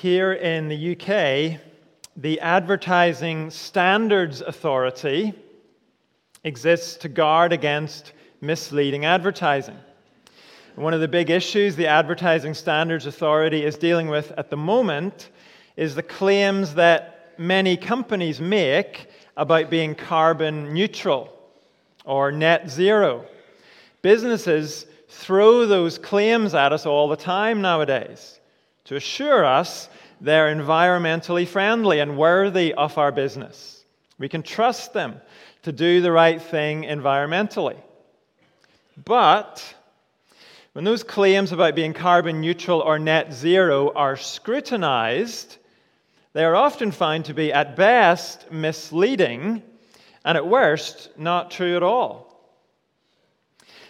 Here in the UK, the Advertising Standards Authority exists to guard against misleading advertising. One of the big issues the Advertising Standards Authority is dealing with at the moment is the claims that many companies make about being carbon neutral or net zero. Businesses throw those claims at us all the time nowadays to assure us they're environmentally friendly and worthy of our business. We can trust them to do the right thing environmentally. But when those claims about being carbon neutral or net zero are scrutinized, they are often found to be, at best, misleading, and at worst, not true at all.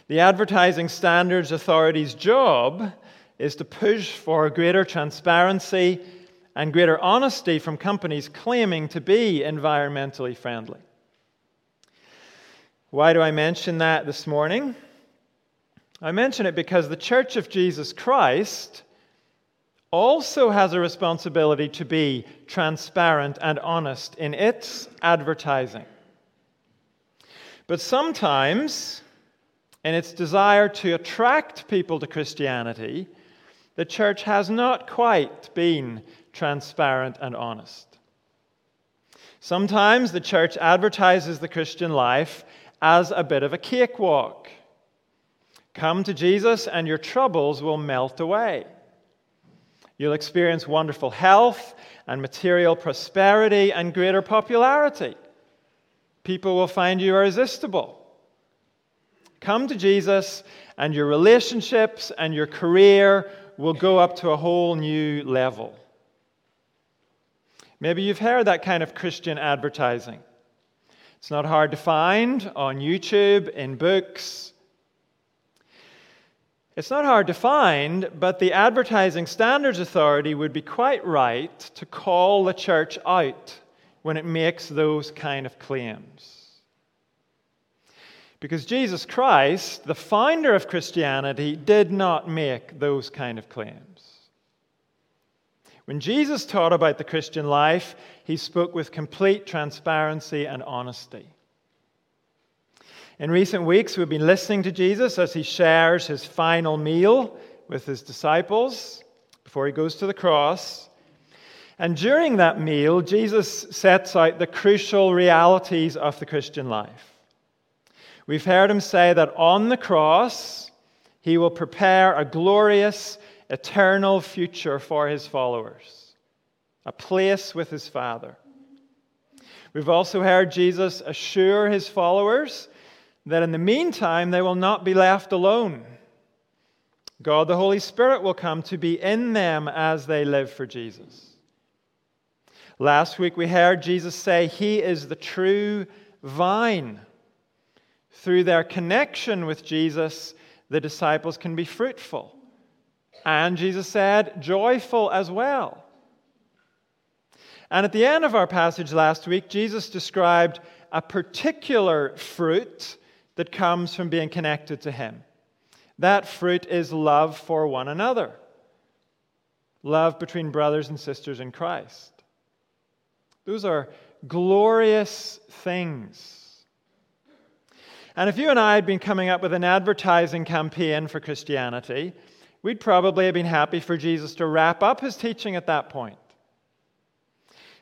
The Advertising Standards Authority's job is to push for greater transparency and greater honesty from companies claiming to be environmentally friendly. Why do I mention that this morning? I mention it because the Church of Jesus Christ also has a responsibility to be transparent and honest in its advertising. But sometimes, in its desire to attract people to Christianity, the church has not quite been transparent and honest. Sometimes the church advertises the Christian life as a bit of a cakewalk. Come to Jesus and your troubles will melt away. You'll experience wonderful health and material prosperity and greater popularity. People will find you irresistible. Come to Jesus, and your relationships and your career will go up to a whole new level. Maybe you've heard that kind of Christian advertising. It's not hard to find on YouTube, in books. It's not hard to find, but the Advertising Standards Authority would be quite right to call the church out when it makes those kind of claims. Because Jesus Christ, the founder of Christianity, did not make those kind of claims. When Jesus taught about the Christian life, he spoke with complete transparency and honesty. In recent weeks, we've been listening to Jesus as he shares his final meal with his disciples before he goes to the cross. And during that meal, Jesus sets out the crucial realities of the Christian life. We've heard him say that on the cross, he will prepare a glorious, eternal future for his followers, a place with his Father. We've also heard Jesus assure his followers that in the meantime they will not be left alone. God the Holy Spirit will come to be in them as they live for Jesus. Last week we heard Jesus say, He is the true vine. Through their connection with Jesus, the disciples can be fruitful. And Jesus said, joyful as well. And at the end of our passage last week, Jesus described a particular fruit that comes from being connected to Him. That fruit is love for one another, love between brothers and sisters in Christ. Those are glorious things. And if you and I had been coming up with an advertising campaign for Christianity, we'd probably have been happy for Jesus to wrap up his teaching at that point.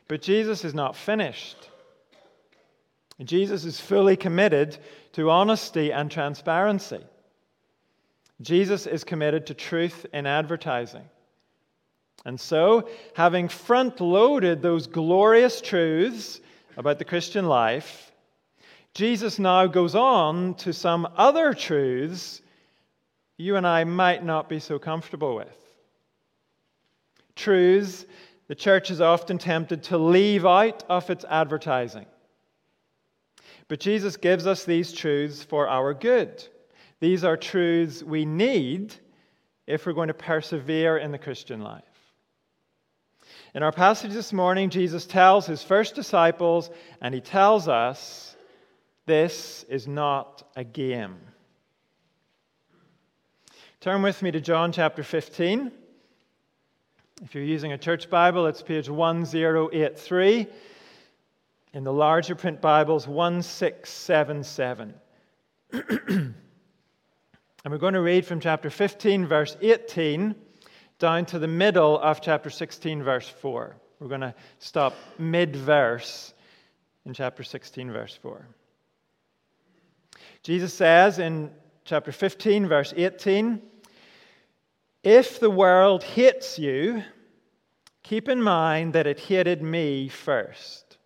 But Jesus is not finished. Jesus is fully committed to honesty and transparency. Jesus is committed to truth in advertising. And so, having front loaded those glorious truths about the Christian life, Jesus now goes on to some other truths you and I might not be so comfortable with. Truths the church is often tempted to leave out of its advertising. But Jesus gives us these truths for our good. These are truths we need if we're going to persevere in the Christian life. In our passage this morning, Jesus tells his first disciples, and he tells us, this is not a game. Turn with me to John chapter 15. If you're using a church Bible, it's page 1083. In the larger print Bibles, 1677. and we're going to read from chapter 15, verse 18, down to the middle of chapter 16, verse 4. We're going to stop mid verse in chapter 16, verse 4. Jesus says in chapter 15, verse 18, if the world hates you, keep in mind that it hated me first.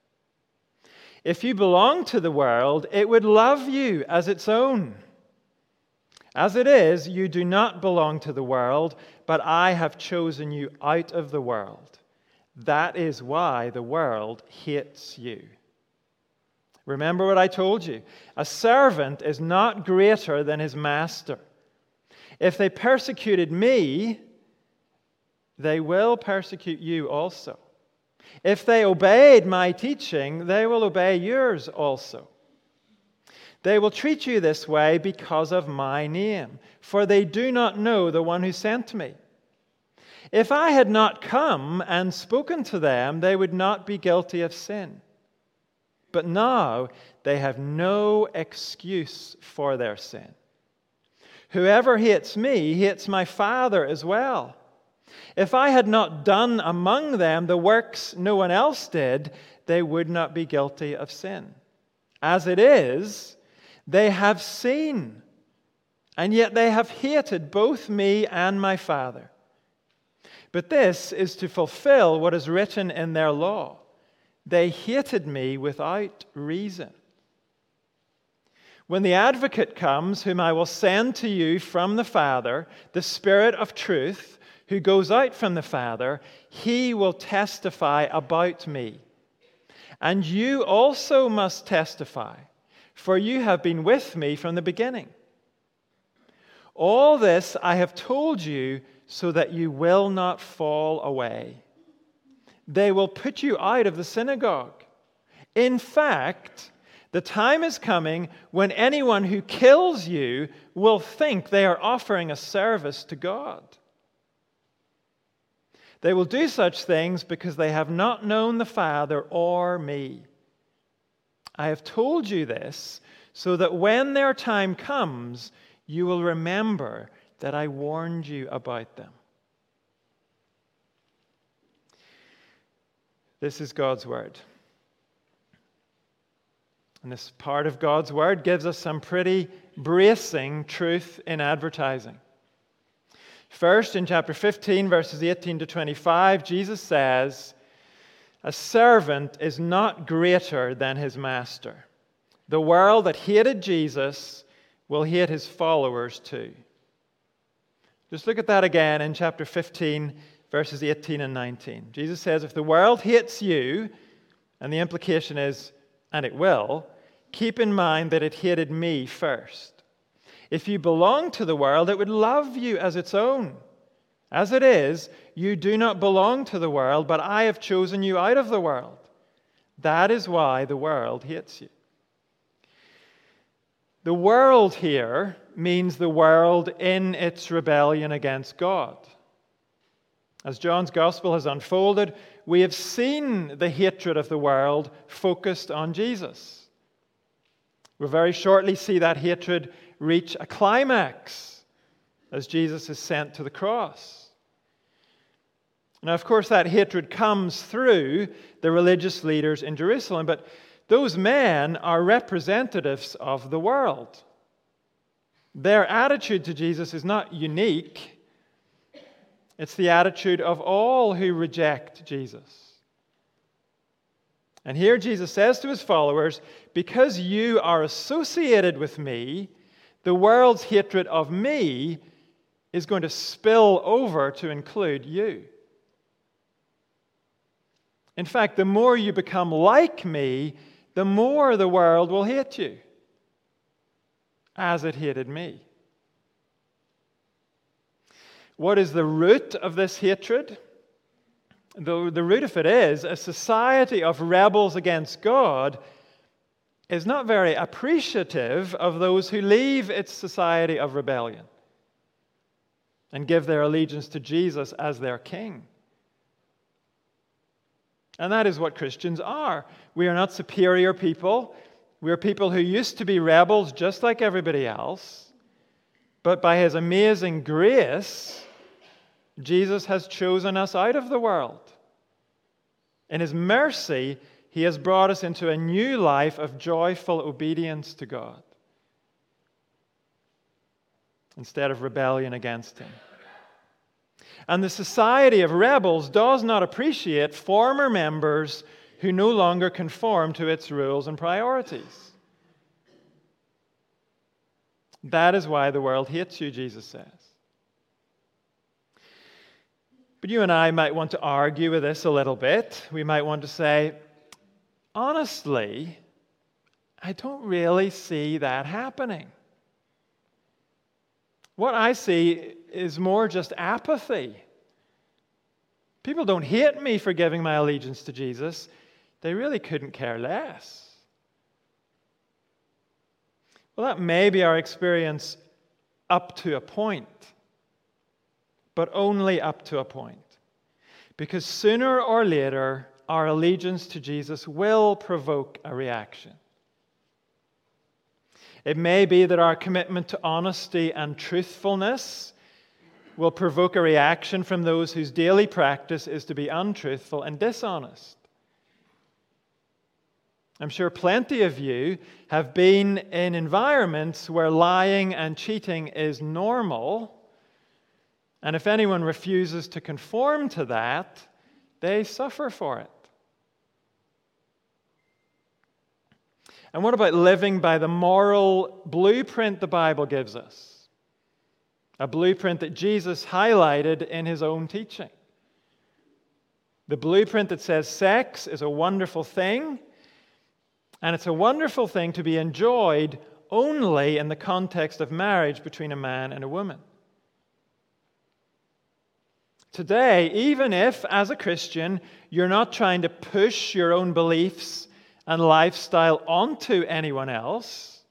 If you belong to the world, it would love you as its own. As it is, you do not belong to the world, but I have chosen you out of the world. That is why the world hates you. Remember what I told you a servant is not greater than his master. If they persecuted me, they will persecute you also. If they obeyed my teaching, they will obey yours also. They will treat you this way because of my name, for they do not know the one who sent me. If I had not come and spoken to them, they would not be guilty of sin. But now they have no excuse for their sin. Whoever hates me hates my Father as well. If I had not done among them the works no one else did, they would not be guilty of sin. As it is, they have seen, and yet they have hated both me and my Father. But this is to fulfill what is written in their law. They hated me without reason. When the advocate comes, whom I will send to you from the Father, the Spirit of truth, who goes out from the Father, he will testify about me. And you also must testify, for you have been with me from the beginning. All this I have told you so that you will not fall away. They will put you out of the synagogue. In fact, the time is coming when anyone who kills you will think they are offering a service to God. They will do such things because they have not known the Father or me. I have told you this so that when their time comes, you will remember that I warned you about them. This is God's word. And this part of God's word gives us some pretty bracing truth in advertising. First, in chapter 15, verses 18 to 25, Jesus says, A servant is not greater than his master. The world that hated Jesus will hate his followers too. Just look at that again in chapter 15, verses 18 and 19. Jesus says, If the world hates you, and the implication is, and it will, keep in mind that it hated me first. If you belong to the world, it would love you as its own. As it is, you do not belong to the world, but I have chosen you out of the world. That is why the world hates you. The world here means the world in its rebellion against God. As John's gospel has unfolded, we have seen the hatred of the world focused on Jesus. We'll very shortly see that hatred reach a climax as Jesus is sent to the cross. Now, of course, that hatred comes through the religious leaders in Jerusalem, but those men are representatives of the world. Their attitude to Jesus is not unique, it's the attitude of all who reject Jesus. And here Jesus says to his followers, Because you are associated with me, the world's hatred of me is going to spill over to include you. In fact, the more you become like me, the more the world will hate you, as it hated me. What is the root of this hatred? the, the root of it is a society of rebels against God is not very appreciative of those who leave its society of rebellion and give their allegiance to Jesus as their king. And that is what Christians are. We are not superior people. We are people who used to be rebels just like everybody else. But by his amazing grace, Jesus has chosen us out of the world. In his mercy, he has brought us into a new life of joyful obedience to God instead of rebellion against him. And the society of rebels does not appreciate former members who no longer conform to its rules and priorities. That is why the world hates you, Jesus says. But you and I might want to argue with this a little bit. We might want to say, honestly, I don't really see that happening. What I see is more just apathy. People don't hate me for giving my allegiance to Jesus, they really couldn't care less. Well, that may be our experience up to a point, but only up to a point. Because sooner or later, our allegiance to Jesus will provoke a reaction. It may be that our commitment to honesty and truthfulness will provoke a reaction from those whose daily practice is to be untruthful and dishonest. I'm sure plenty of you have been in environments where lying and cheating is normal. And if anyone refuses to conform to that, they suffer for it. And what about living by the moral blueprint the Bible gives us? A blueprint that Jesus highlighted in his own teaching. The blueprint that says sex is a wonderful thing, and it's a wonderful thing to be enjoyed only in the context of marriage between a man and a woman. Today, even if, as a Christian, you're not trying to push your own beliefs and lifestyle onto anyone else,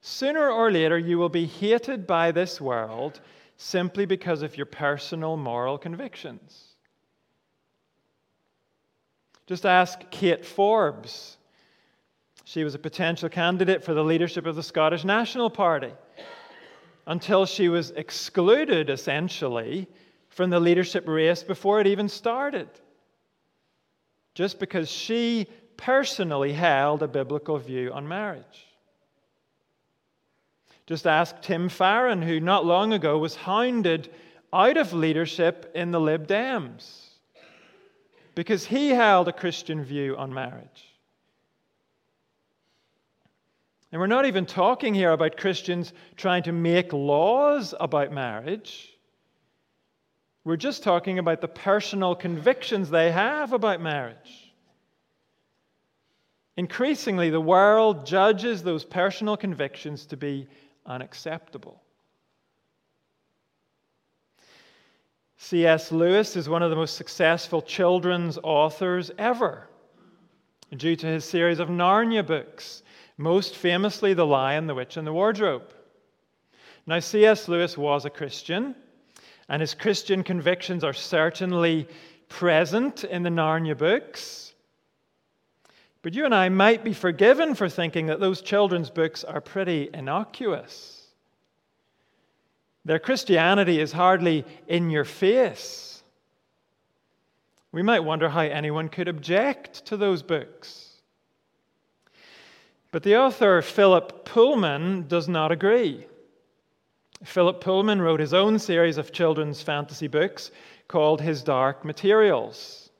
sooner or later you will be hated by this world simply because of your personal moral convictions. Just ask Kate Forbes. She was a potential candidate for the leadership of the Scottish National Party until she was excluded, essentially, from the leadership race before it even started just because she personally held a biblical view on marriage. Just ask Tim Farron, who not long ago was hounded out of leadership in the Lib Dems because he held a Christian view on marriage. And we're not even talking here about Christians trying to make laws about marriage. We're just talking about the personal convictions they have about marriage. Increasingly, the world judges those personal convictions to be unacceptable. C.S. Lewis is one of the most successful children's authors ever due to his series of Narnia books, most famously The Lion, the Witch, and the Wardrobe. Now, C.S. Lewis was a Christian. And his Christian convictions are certainly present in the Narnia books. But you and I might be forgiven for thinking that those children's books are pretty innocuous. Their Christianity is hardly in your face. We might wonder how anyone could object to those books. But the author Philip Pullman does not agree. Philip Pullman wrote his own series of children's fantasy books called His Dark Materials.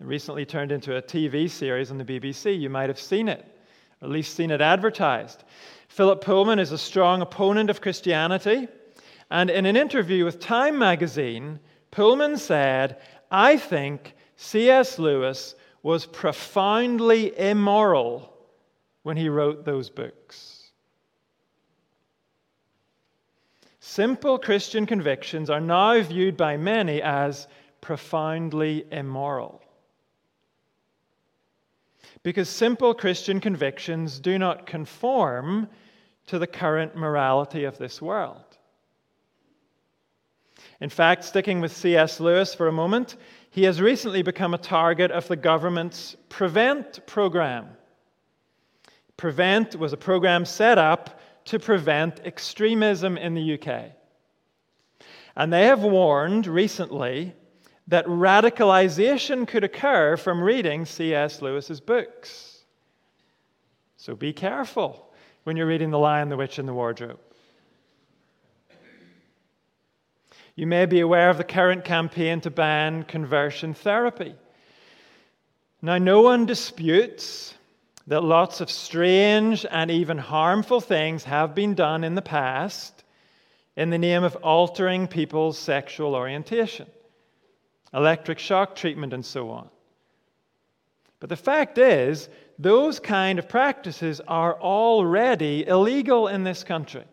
It recently turned into a TV series on the BBC. You might have seen it, or at least seen it advertised. Philip Pullman is a strong opponent of Christianity, and in an interview with Time magazine, Pullman said, I think C.S. Lewis was profoundly immoral when he wrote those books. Simple Christian convictions are now viewed by many as profoundly immoral. Because simple Christian convictions do not conform to the current morality of this world. In fact, sticking with C.S. Lewis for a moment, he has recently become a target of the government's Prevent program. Prevent was a program set up to prevent extremism in the UK. And they have warned recently that radicalization could occur from reading C.S. Lewis's books. So be careful when you're reading The Lion, the Witch, and the Wardrobe. You may be aware of the current campaign to ban conversion therapy. Now, no one disputes that lots of strange and even harmful things have been done in the past in the name of altering people's sexual orientation, electric shock treatment, and so on. But the fact is, those kind of practices are already illegal in this country.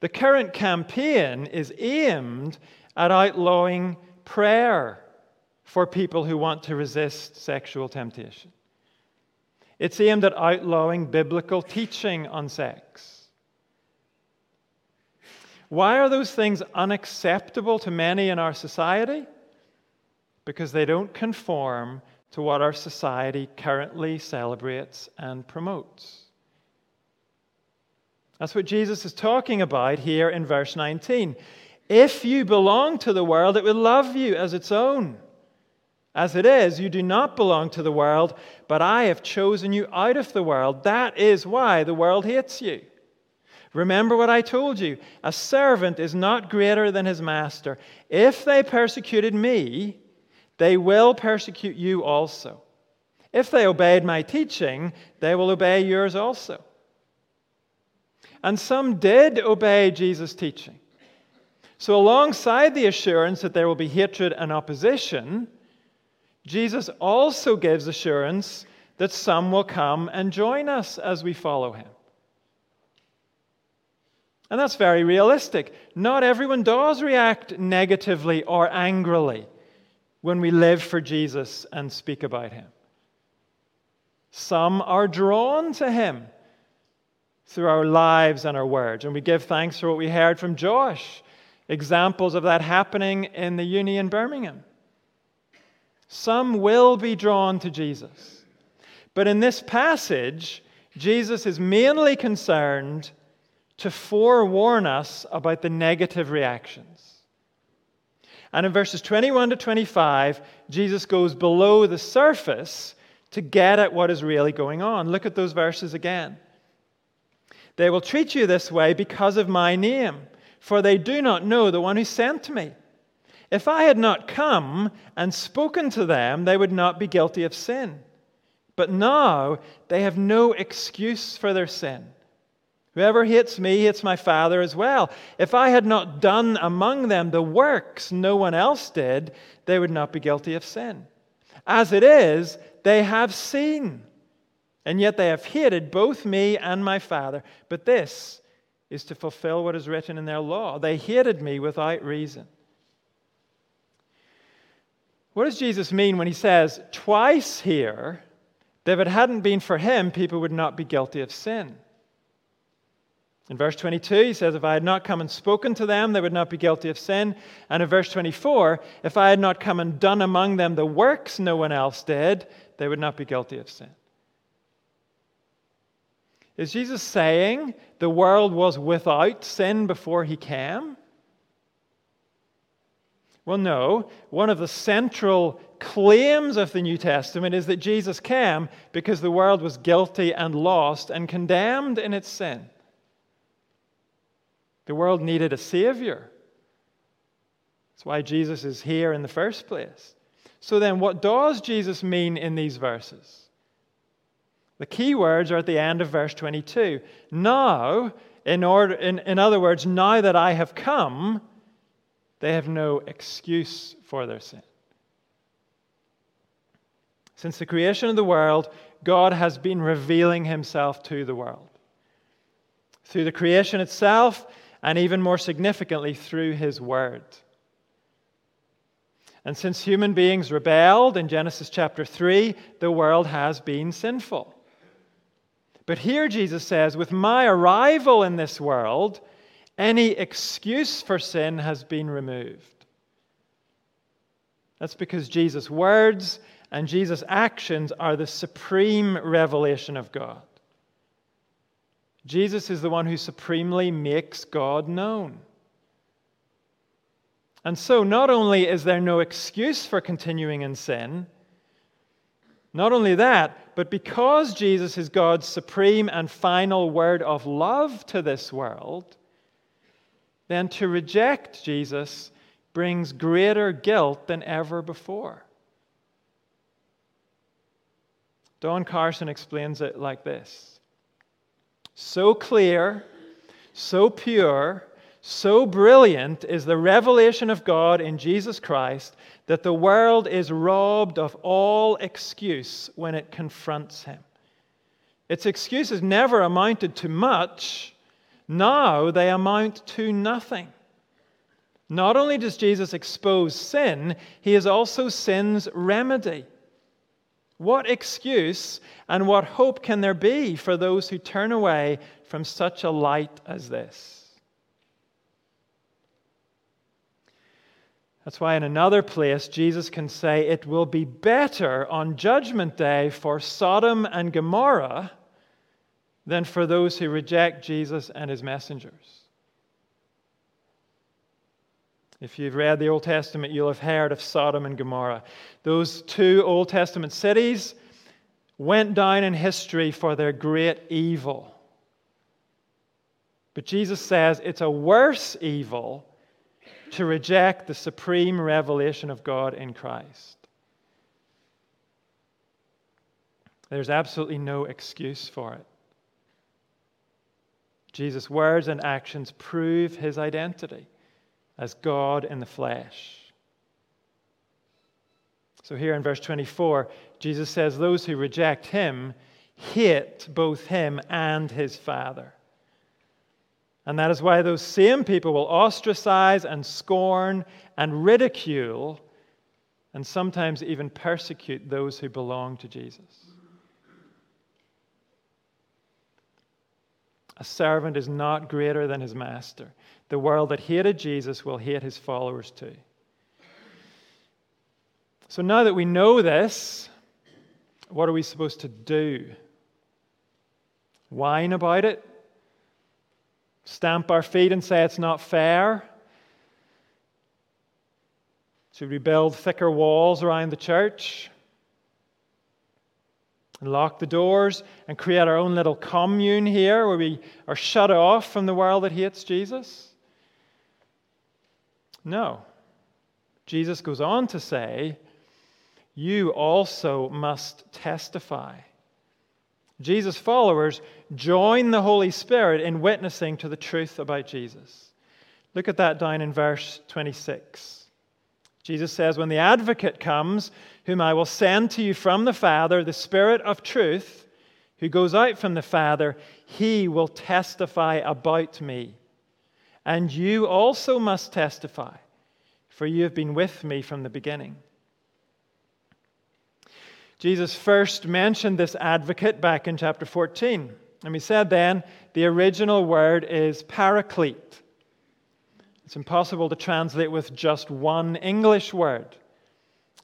The current campaign is aimed at outlawing prayer for people who want to resist sexual temptation. It's aimed at outlawing biblical teaching on sex. Why are those things unacceptable to many in our society? Because they don't conform to what our society currently celebrates and promotes. That's what Jesus is talking about here in verse 19. If you belong to the world, it will love you as its own. As it is, you do not belong to the world, but I have chosen you out of the world. That is why the world hates you. Remember what I told you a servant is not greater than his master. If they persecuted me, they will persecute you also. If they obeyed my teaching, they will obey yours also. And some did obey Jesus' teaching. So, alongside the assurance that there will be hatred and opposition, Jesus also gives assurance that some will come and join us as we follow him. And that's very realistic. Not everyone does react negatively or angrily when we live for Jesus and speak about him. Some are drawn to him through our lives and our words. And we give thanks for what we heard from Josh examples of that happening in the uni in Birmingham. Some will be drawn to Jesus. But in this passage, Jesus is mainly concerned to forewarn us about the negative reactions. And in verses 21 to 25, Jesus goes below the surface to get at what is really going on. Look at those verses again. They will treat you this way because of my name, for they do not know the one who sent me. If I had not come and spoken to them, they would not be guilty of sin. But now they have no excuse for their sin. Whoever hates me hates my Father as well. If I had not done among them the works no one else did, they would not be guilty of sin. As it is, they have seen and yet they have hated both me and my Father. But this is to fulfill what is written in their law. They hated me without reason. What does Jesus mean when he says twice here that if it hadn't been for him, people would not be guilty of sin? In verse 22, he says, If I had not come and spoken to them, they would not be guilty of sin. And in verse 24, if I had not come and done among them the works no one else did, they would not be guilty of sin. Is Jesus saying the world was without sin before he came? Well, no. One of the central claims of the New Testament is that Jesus came because the world was guilty and lost and condemned in its sin. The world needed a Savior. That's why Jesus is here in the first place. So then, what does Jesus mean in these verses? The key words are at the end of verse 22. Now, in, order, in, in other words, now that I have come, they have no excuse for their sin. Since the creation of the world, God has been revealing himself to the world. Through the creation itself, and even more significantly, through his word. And since human beings rebelled in Genesis chapter 3, the world has been sinful. But here Jesus says, with my arrival in this world, any excuse for sin has been removed. That's because Jesus' words and Jesus' actions are the supreme revelation of God. Jesus is the one who supremely makes God known. And so, not only is there no excuse for continuing in sin, not only that, but because Jesus is God's supreme and final word of love to this world, then to reject Jesus brings greater guilt than ever before. Don Carson explains it like this So clear, so pure, so brilliant is the revelation of God in Jesus Christ that the world is robbed of all excuse when it confronts him. Its excuses never amounted to much, now they amount to nothing. Not only does Jesus expose sin, he is also sin's remedy. What excuse and what hope can there be for those who turn away from such a light as this? That's why in another place, Jesus can say, It will be better on Judgment Day for Sodom and Gomorrah than for those who reject Jesus and his messengers. If you've read the Old Testament, you'll have heard of Sodom and Gomorrah. Those two Old Testament cities went down in history for their great evil. But Jesus says it's a worse evil to reject the supreme revelation of God in Christ. There's absolutely no excuse for it. Jesus' words and actions prove his identity as God in the flesh. So, here in verse 24, Jesus says, Those who reject him hate both him and his Father. And that is why those same people will ostracize and scorn and ridicule and sometimes even persecute those who belong to Jesus. A servant is not greater than his master. The world that hated Jesus will hate his followers too. So now that we know this, what are we supposed to do? Whine about it? Stamp our feet and say it's not fair? Should we build thicker walls around the church? And lock the doors and create our own little commune here where we are shut off from the world that hates Jesus? No. Jesus goes on to say, You also must testify. Jesus' followers join the Holy Spirit in witnessing to the truth about Jesus. Look at that down in verse 26. Jesus says, When the advocate comes, whom I will send to you from the Father, the Spirit of truth, who goes out from the Father, he will testify about me. And you also must testify, for you have been with me from the beginning. Jesus first mentioned this advocate back in chapter 14. And we said then the original word is paraclete. It's impossible to translate with just one English word.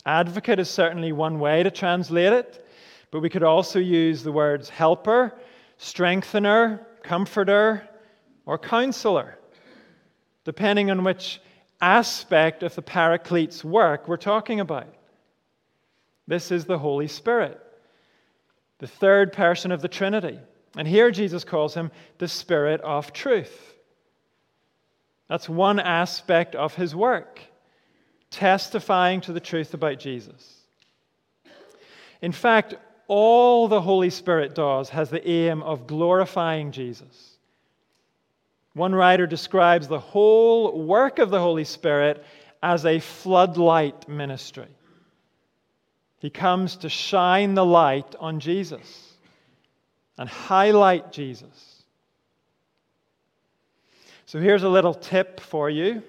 Advocate is certainly one way to translate it, but we could also use the words helper, strengthener, comforter, or counselor depending on which aspect of the Paraclete's work we're talking about. This is the Holy Spirit, the third person of the Trinity. And here Jesus calls him the Spirit of truth. That's one aspect of his work, testifying to the truth about Jesus. In fact, all the Holy Spirit does has the aim of glorifying Jesus. One writer describes the whole work of the Holy Spirit as a floodlight ministry. He comes to shine the light on Jesus and highlight Jesus. So here's a little tip for you.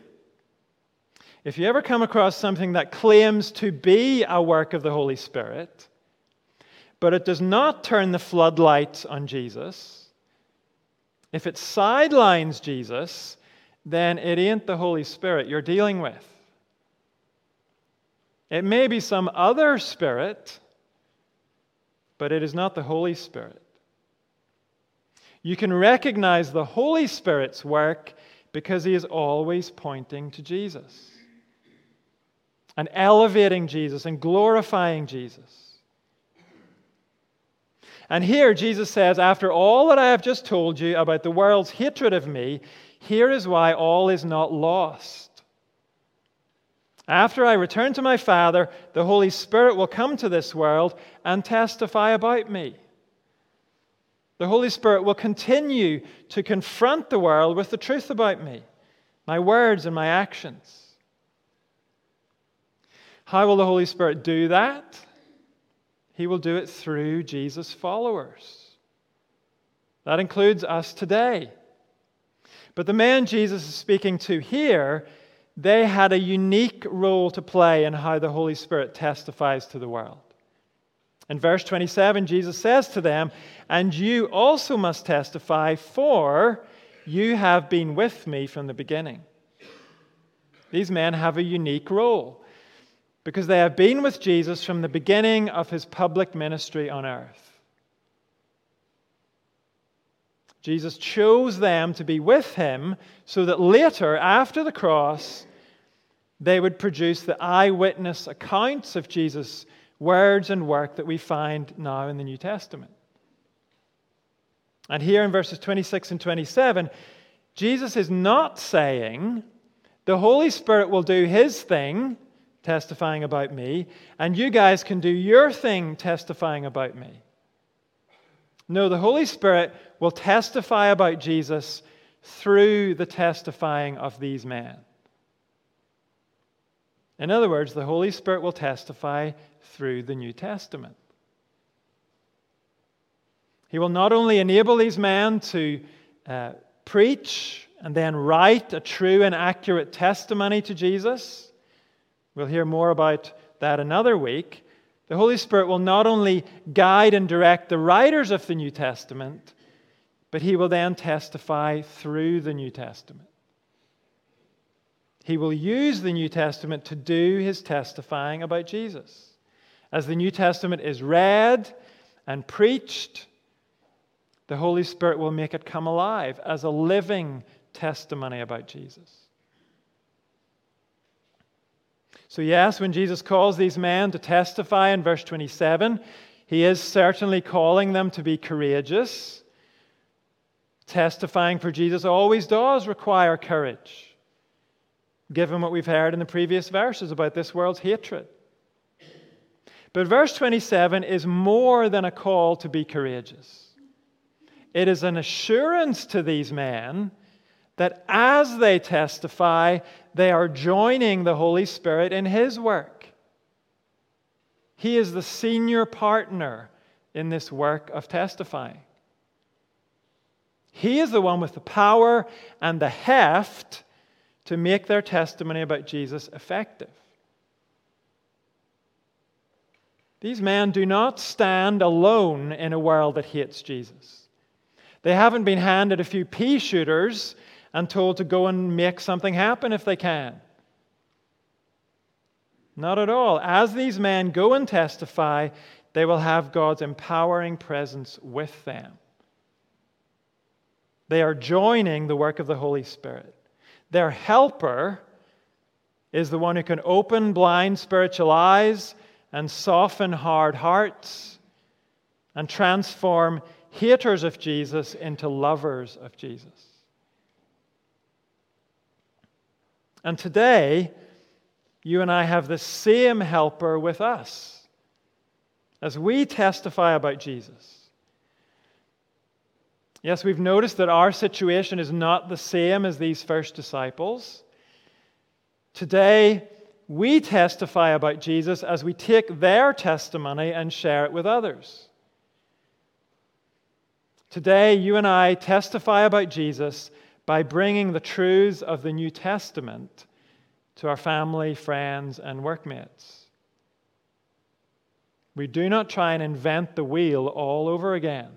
If you ever come across something that claims to be a work of the Holy Spirit, but it does not turn the floodlights on Jesus, if it sidelines Jesus, then it ain't the Holy Spirit you're dealing with. It may be some other spirit, but it is not the Holy Spirit. You can recognize the Holy Spirit's work because he is always pointing to Jesus and elevating Jesus and glorifying Jesus. And here Jesus says, after all that I have just told you about the world's hatred of me, here is why all is not lost. After I return to my Father, the Holy Spirit will come to this world and testify about me. The Holy Spirit will continue to confront the world with the truth about me, my words and my actions. How will the Holy Spirit do that? He will do it through Jesus' followers. That includes us today. But the man Jesus is speaking to here, they had a unique role to play in how the Holy Spirit testifies to the world. In verse 27, Jesus says to them, And you also must testify, for you have been with me from the beginning. These men have a unique role because they have been with Jesus from the beginning of his public ministry on earth. Jesus chose them to be with him so that later, after the cross, they would produce the eyewitness accounts of Jesus' words and work that we find now in the New Testament. And here in verses 26 and 27, Jesus is not saying the Holy Spirit will do his thing testifying about me, and you guys can do your thing testifying about me. No, the Holy Spirit will testify about Jesus through the testifying of these men. In other words, the Holy Spirit will testify through the New Testament. He will not only enable these men to uh, preach and then write a true and accurate testimony to Jesus We'll hear more about that another week. The Holy Spirit will not only guide and direct the writers of the New Testament, but he will then testify through the New Testament. He will use the New Testament to do his testifying about Jesus. As the New Testament is read and preached, the Holy Spirit will make it come alive as a living testimony about Jesus. So, yes, when Jesus calls these men to testify in verse 27, he is certainly calling them to be courageous. Testifying for Jesus always does require courage, given what we've heard in the previous verses about this world's hatred. But verse 27 is more than a call to be courageous. It is an assurance to these men that as they testify, they are joining the Holy Spirit in His work. He is the senior partner in this work of testifying. He is the one with the power and the heft to make their testimony about Jesus effective. These men do not stand alone in a world that hates Jesus. They haven't been handed a few pea shooters and told to go and make something happen if they can. Not at all. As these men go and testify, they will have God's empowering presence with them. They are joining the work of the Holy Spirit. Their helper is the one who can open blind spiritual eyes and soften hard hearts and transform haters of Jesus into lovers of Jesus. And today, you and I have the same helper with us as we testify about Jesus. Yes, we've noticed that our situation is not the same as these first disciples. Today, we testify about Jesus as we take their testimony and share it with others. Today, you and I testify about Jesus by bringing the truths of the New Testament to our family, friends, and workmates. We do not try and invent the wheel all over again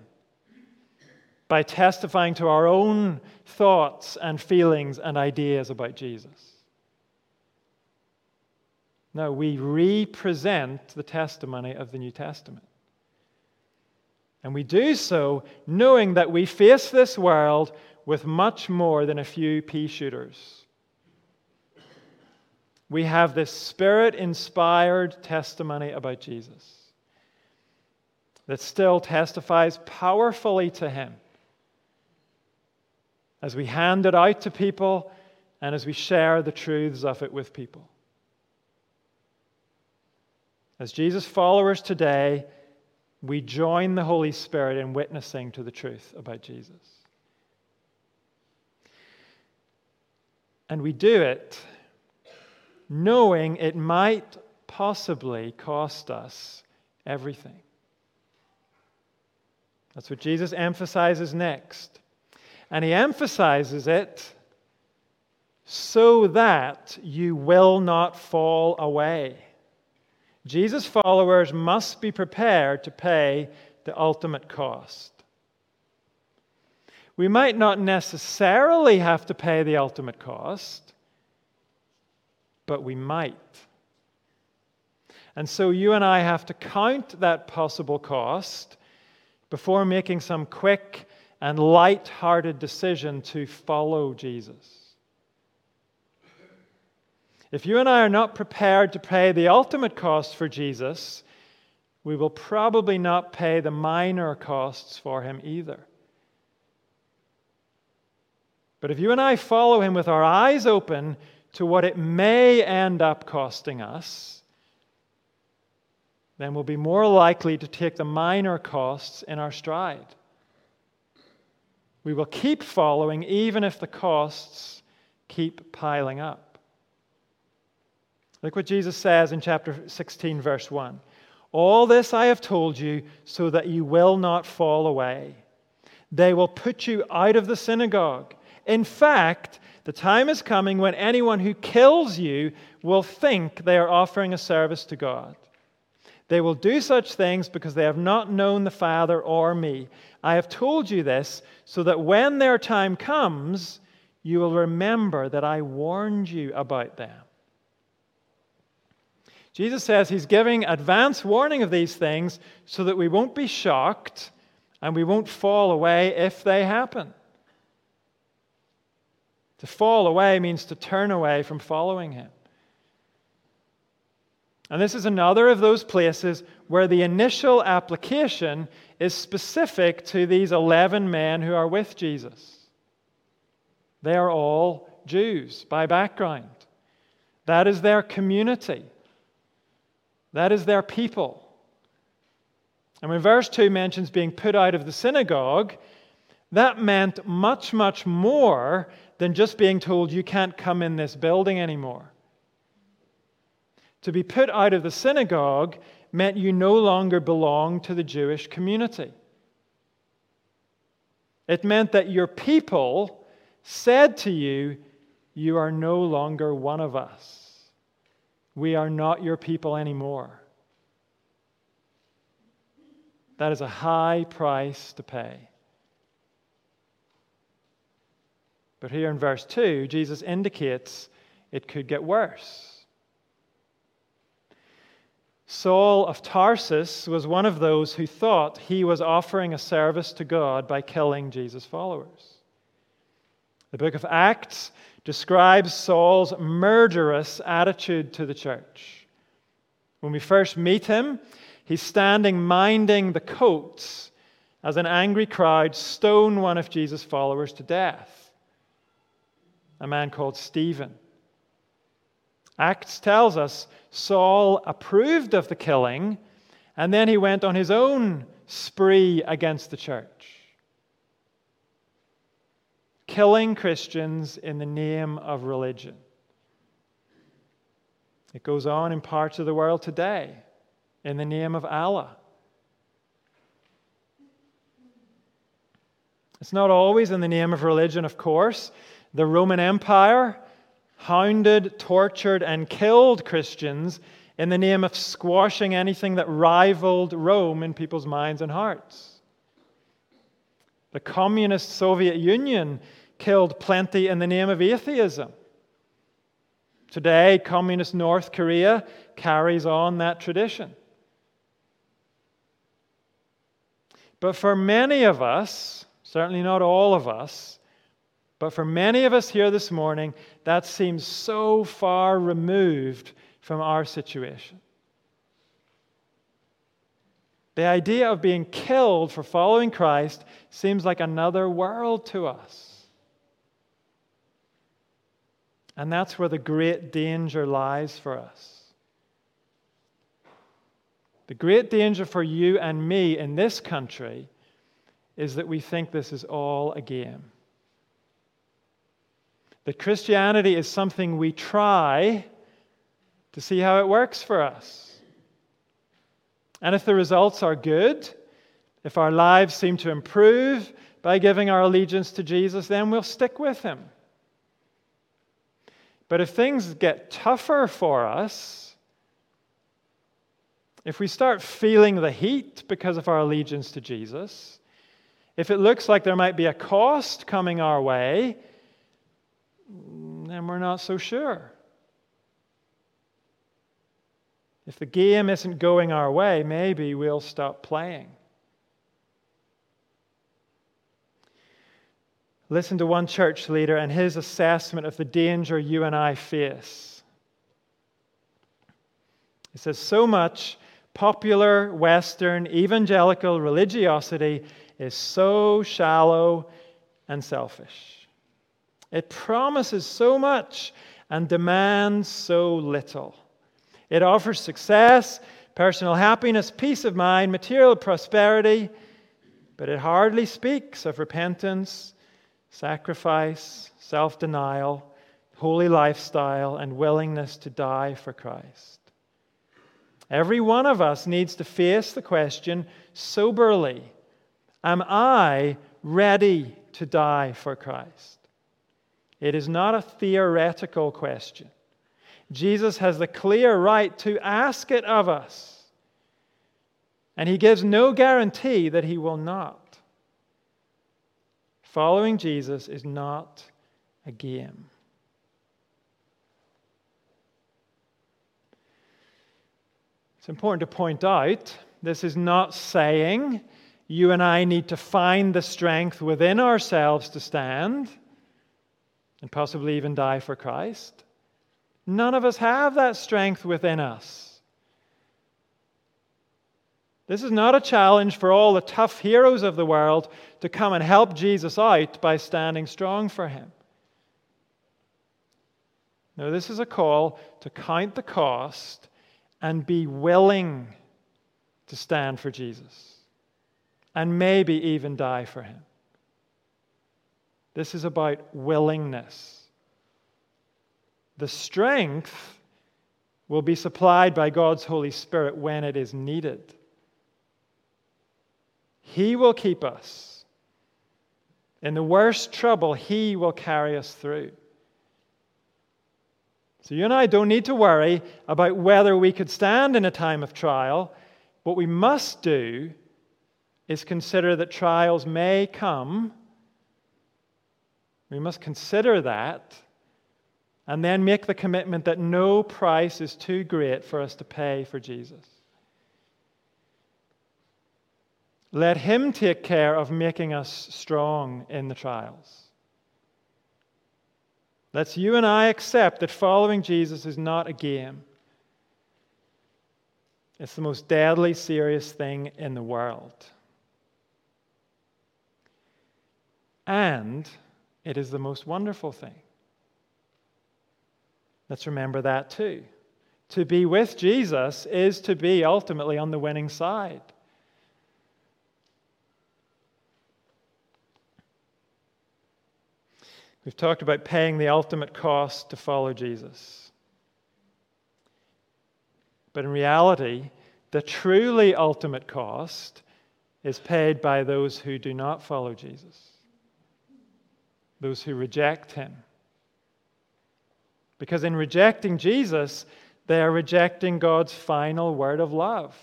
by testifying to our own thoughts and feelings and ideas about Jesus. No, we represent the testimony of the New Testament. And we do so knowing that we face this world with much more than a few pea shooters. We have this spirit inspired testimony about Jesus that still testifies powerfully to Him as we hand it out to people and as we share the truths of it with people. As Jesus' followers today, we join the Holy Spirit in witnessing to the truth about Jesus. And we do it knowing it might possibly cost us everything. That's what Jesus emphasizes next. And he emphasizes it so that you will not fall away. Jesus' followers must be prepared to pay the ultimate cost. We might not necessarily have to pay the ultimate cost, but we might. And so you and I have to count that possible cost before making some quick and light hearted decision to follow Jesus. If you and I are not prepared to pay the ultimate cost for Jesus, we will probably not pay the minor costs for him either. But if you and I follow him with our eyes open to what it may end up costing us, then we'll be more likely to take the minor costs in our stride. We will keep following even if the costs keep piling up. Look what Jesus says in chapter 16, verse 1. All this I have told you so that you will not fall away. They will put you out of the synagogue. In fact, the time is coming when anyone who kills you will think they are offering a service to God. They will do such things because they have not known the Father or me. I have told you this so that when their time comes, you will remember that I warned you about them. Jesus says he's giving advance warning of these things so that we won't be shocked and we won't fall away if they happen. To fall away means to turn away from following him. And this is another of those places where the initial application is specific to these 11 men who are with Jesus. They are all Jews by background, that is their community. That is their people. And when verse 2 mentions being put out of the synagogue, that meant much, much more than just being told you can't come in this building anymore. To be put out of the synagogue meant you no longer belonged to the Jewish community. It meant that your people said to you, You are no longer one of us. We are not your people anymore. That is a high price to pay. But here in verse 2, Jesus indicates it could get worse. Saul of Tarsus was one of those who thought he was offering a service to God by killing Jesus' followers. The book of Acts describes Saul's murderous attitude to the church. When we first meet him, he's standing minding the coats as an angry crowd stone one of Jesus' followers to death, a man called Stephen. Acts tells us Saul approved of the killing, and then he went on his own spree against the church killing Christians in the name of religion. It goes on in parts of the world today in the name of Allah. It's not always in the name of religion, of course. The Roman Empire hounded, tortured, and killed Christians in the name of squashing anything that rivaled Rome in people's minds and hearts. The communist Soviet Union killed plenty in the name of atheism. Today, communist North Korea carries on that tradition. But for many of us, certainly not all of us, but for many of us here this morning, that seems so far removed from our situation. The idea of being killed for following Christ seems like another world to us. And that's where the great danger lies for us. The great danger for you and me in this country is that we think this is all a game. That Christianity is something we try to see how it works for us. And if the results are good, if our lives seem to improve by giving our allegiance to Jesus, then we'll stick with him. But if things get tougher for us, if we start feeling the heat because of our allegiance to Jesus, if it looks like there might be a cost coming our way, then we're not so sure. If the game isn't going our way, maybe we'll stop playing. Listen to one church leader and his assessment of the danger you and I face. He says, So much popular Western evangelical religiosity is so shallow and selfish. It promises so much and demands so little. It offers success, personal happiness, peace of mind, material prosperity, but it hardly speaks of repentance, sacrifice, self denial, holy lifestyle, and willingness to die for Christ. Every one of us needs to face the question soberly Am I ready to die for Christ? It is not a theoretical question. Jesus has the clear right to ask it of us. And he gives no guarantee that he will not. Following Jesus is not a game. It's important to point out this is not saying you and I need to find the strength within ourselves to stand and possibly even die for Christ. None of us have that strength within us. This is not a challenge for all the tough heroes of the world to come and help Jesus out by standing strong for him. No, this is a call to count the cost and be willing to stand for Jesus and maybe even die for him. This is about willingness. The strength will be supplied by God's Holy Spirit when it is needed. He will keep us. In the worst trouble, He will carry us through. So, you and I don't need to worry about whether we could stand in a time of trial. What we must do is consider that trials may come. We must consider that and then make the commitment that no price is too great for us to pay for Jesus. Let Him take care of making us strong in the trials. Let's you and I accept that following Jesus is not a game. It's the most deadly, serious thing in the world. And it is the most wonderful thing. Let's remember that too. To be with Jesus is to be ultimately on the winning side. We've talked about paying the ultimate cost to follow Jesus. But in reality, the truly ultimate cost is paid by those who do not follow Jesus, those who reject him. Because in rejecting Jesus, they are rejecting God's final word of love.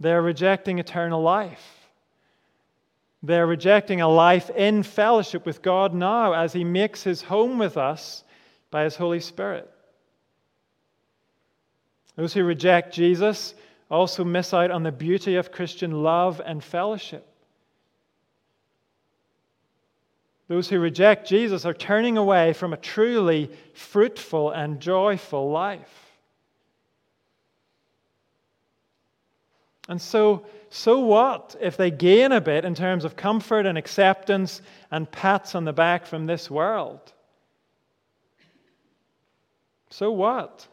They're rejecting eternal life. They're rejecting a life in fellowship with God now as He makes His home with us by His Holy Spirit. Those who reject Jesus also miss out on the beauty of Christian love and fellowship. Those who reject Jesus are turning away from a truly fruitful and joyful life. And so, so what if they gain a bit in terms of comfort and acceptance and pats on the back from this world? So what?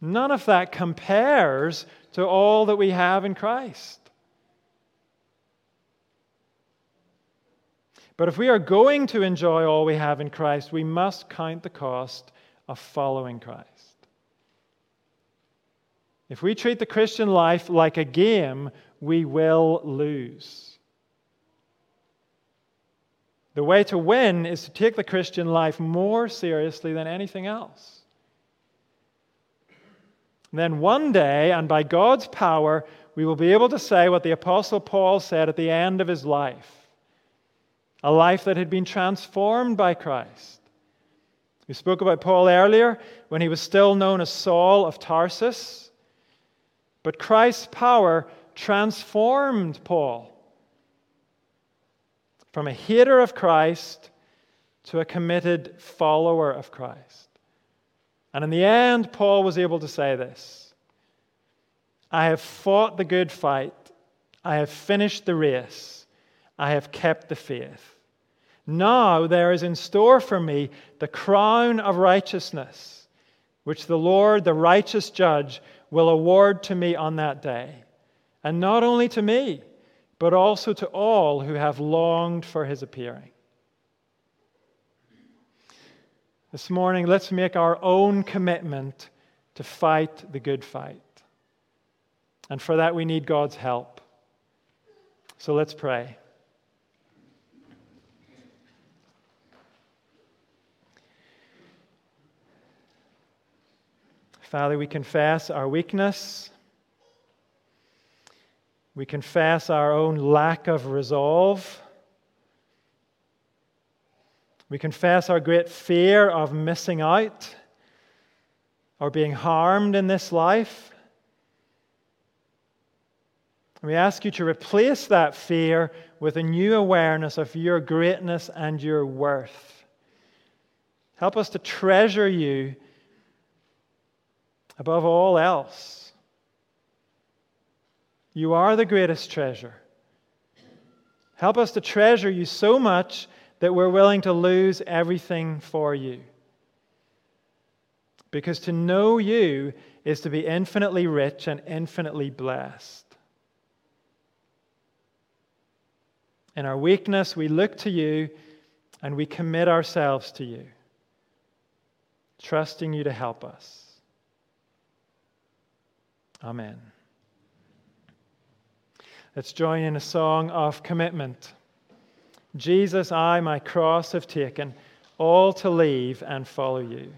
None of that compares to all that we have in Christ. But if we are going to enjoy all we have in Christ, we must count the cost of following Christ. If we treat the Christian life like a game, we will lose. The way to win is to take the Christian life more seriously than anything else. then one day, and by God's power, we will be able to say what the Apostle Paul said at the end of his life a life that had been transformed by Christ. We spoke about Paul earlier when he was still known as Saul of Tarsus. But Christ's power transformed Paul from a hater of Christ to a committed follower of Christ. And in the end, Paul was able to say this I have fought the good fight, I have finished the race, I have kept the faith. Now there is in store for me the crown of righteousness, which the Lord, the righteous judge, will award to me on that day. And not only to me, but also to all who have longed for his appearing. This morning, let's make our own commitment to fight the good fight. And for that, we need God's help. So let's pray. Father, we confess our weakness. We confess our own lack of resolve. We confess our great fear of missing out or being harmed in this life. We ask you to replace that fear with a new awareness of your greatness and your worth. Help us to treasure you above all else. You are the greatest treasure. Help us to treasure you so much that we're willing to lose everything for you. Because to know you is to be infinitely rich and infinitely blessed. In our weakness, we look to you and we commit ourselves to you, trusting you to help us. Amen. Let's join in a song of commitment. Jesus, I my cross have taken, all to leave and follow you.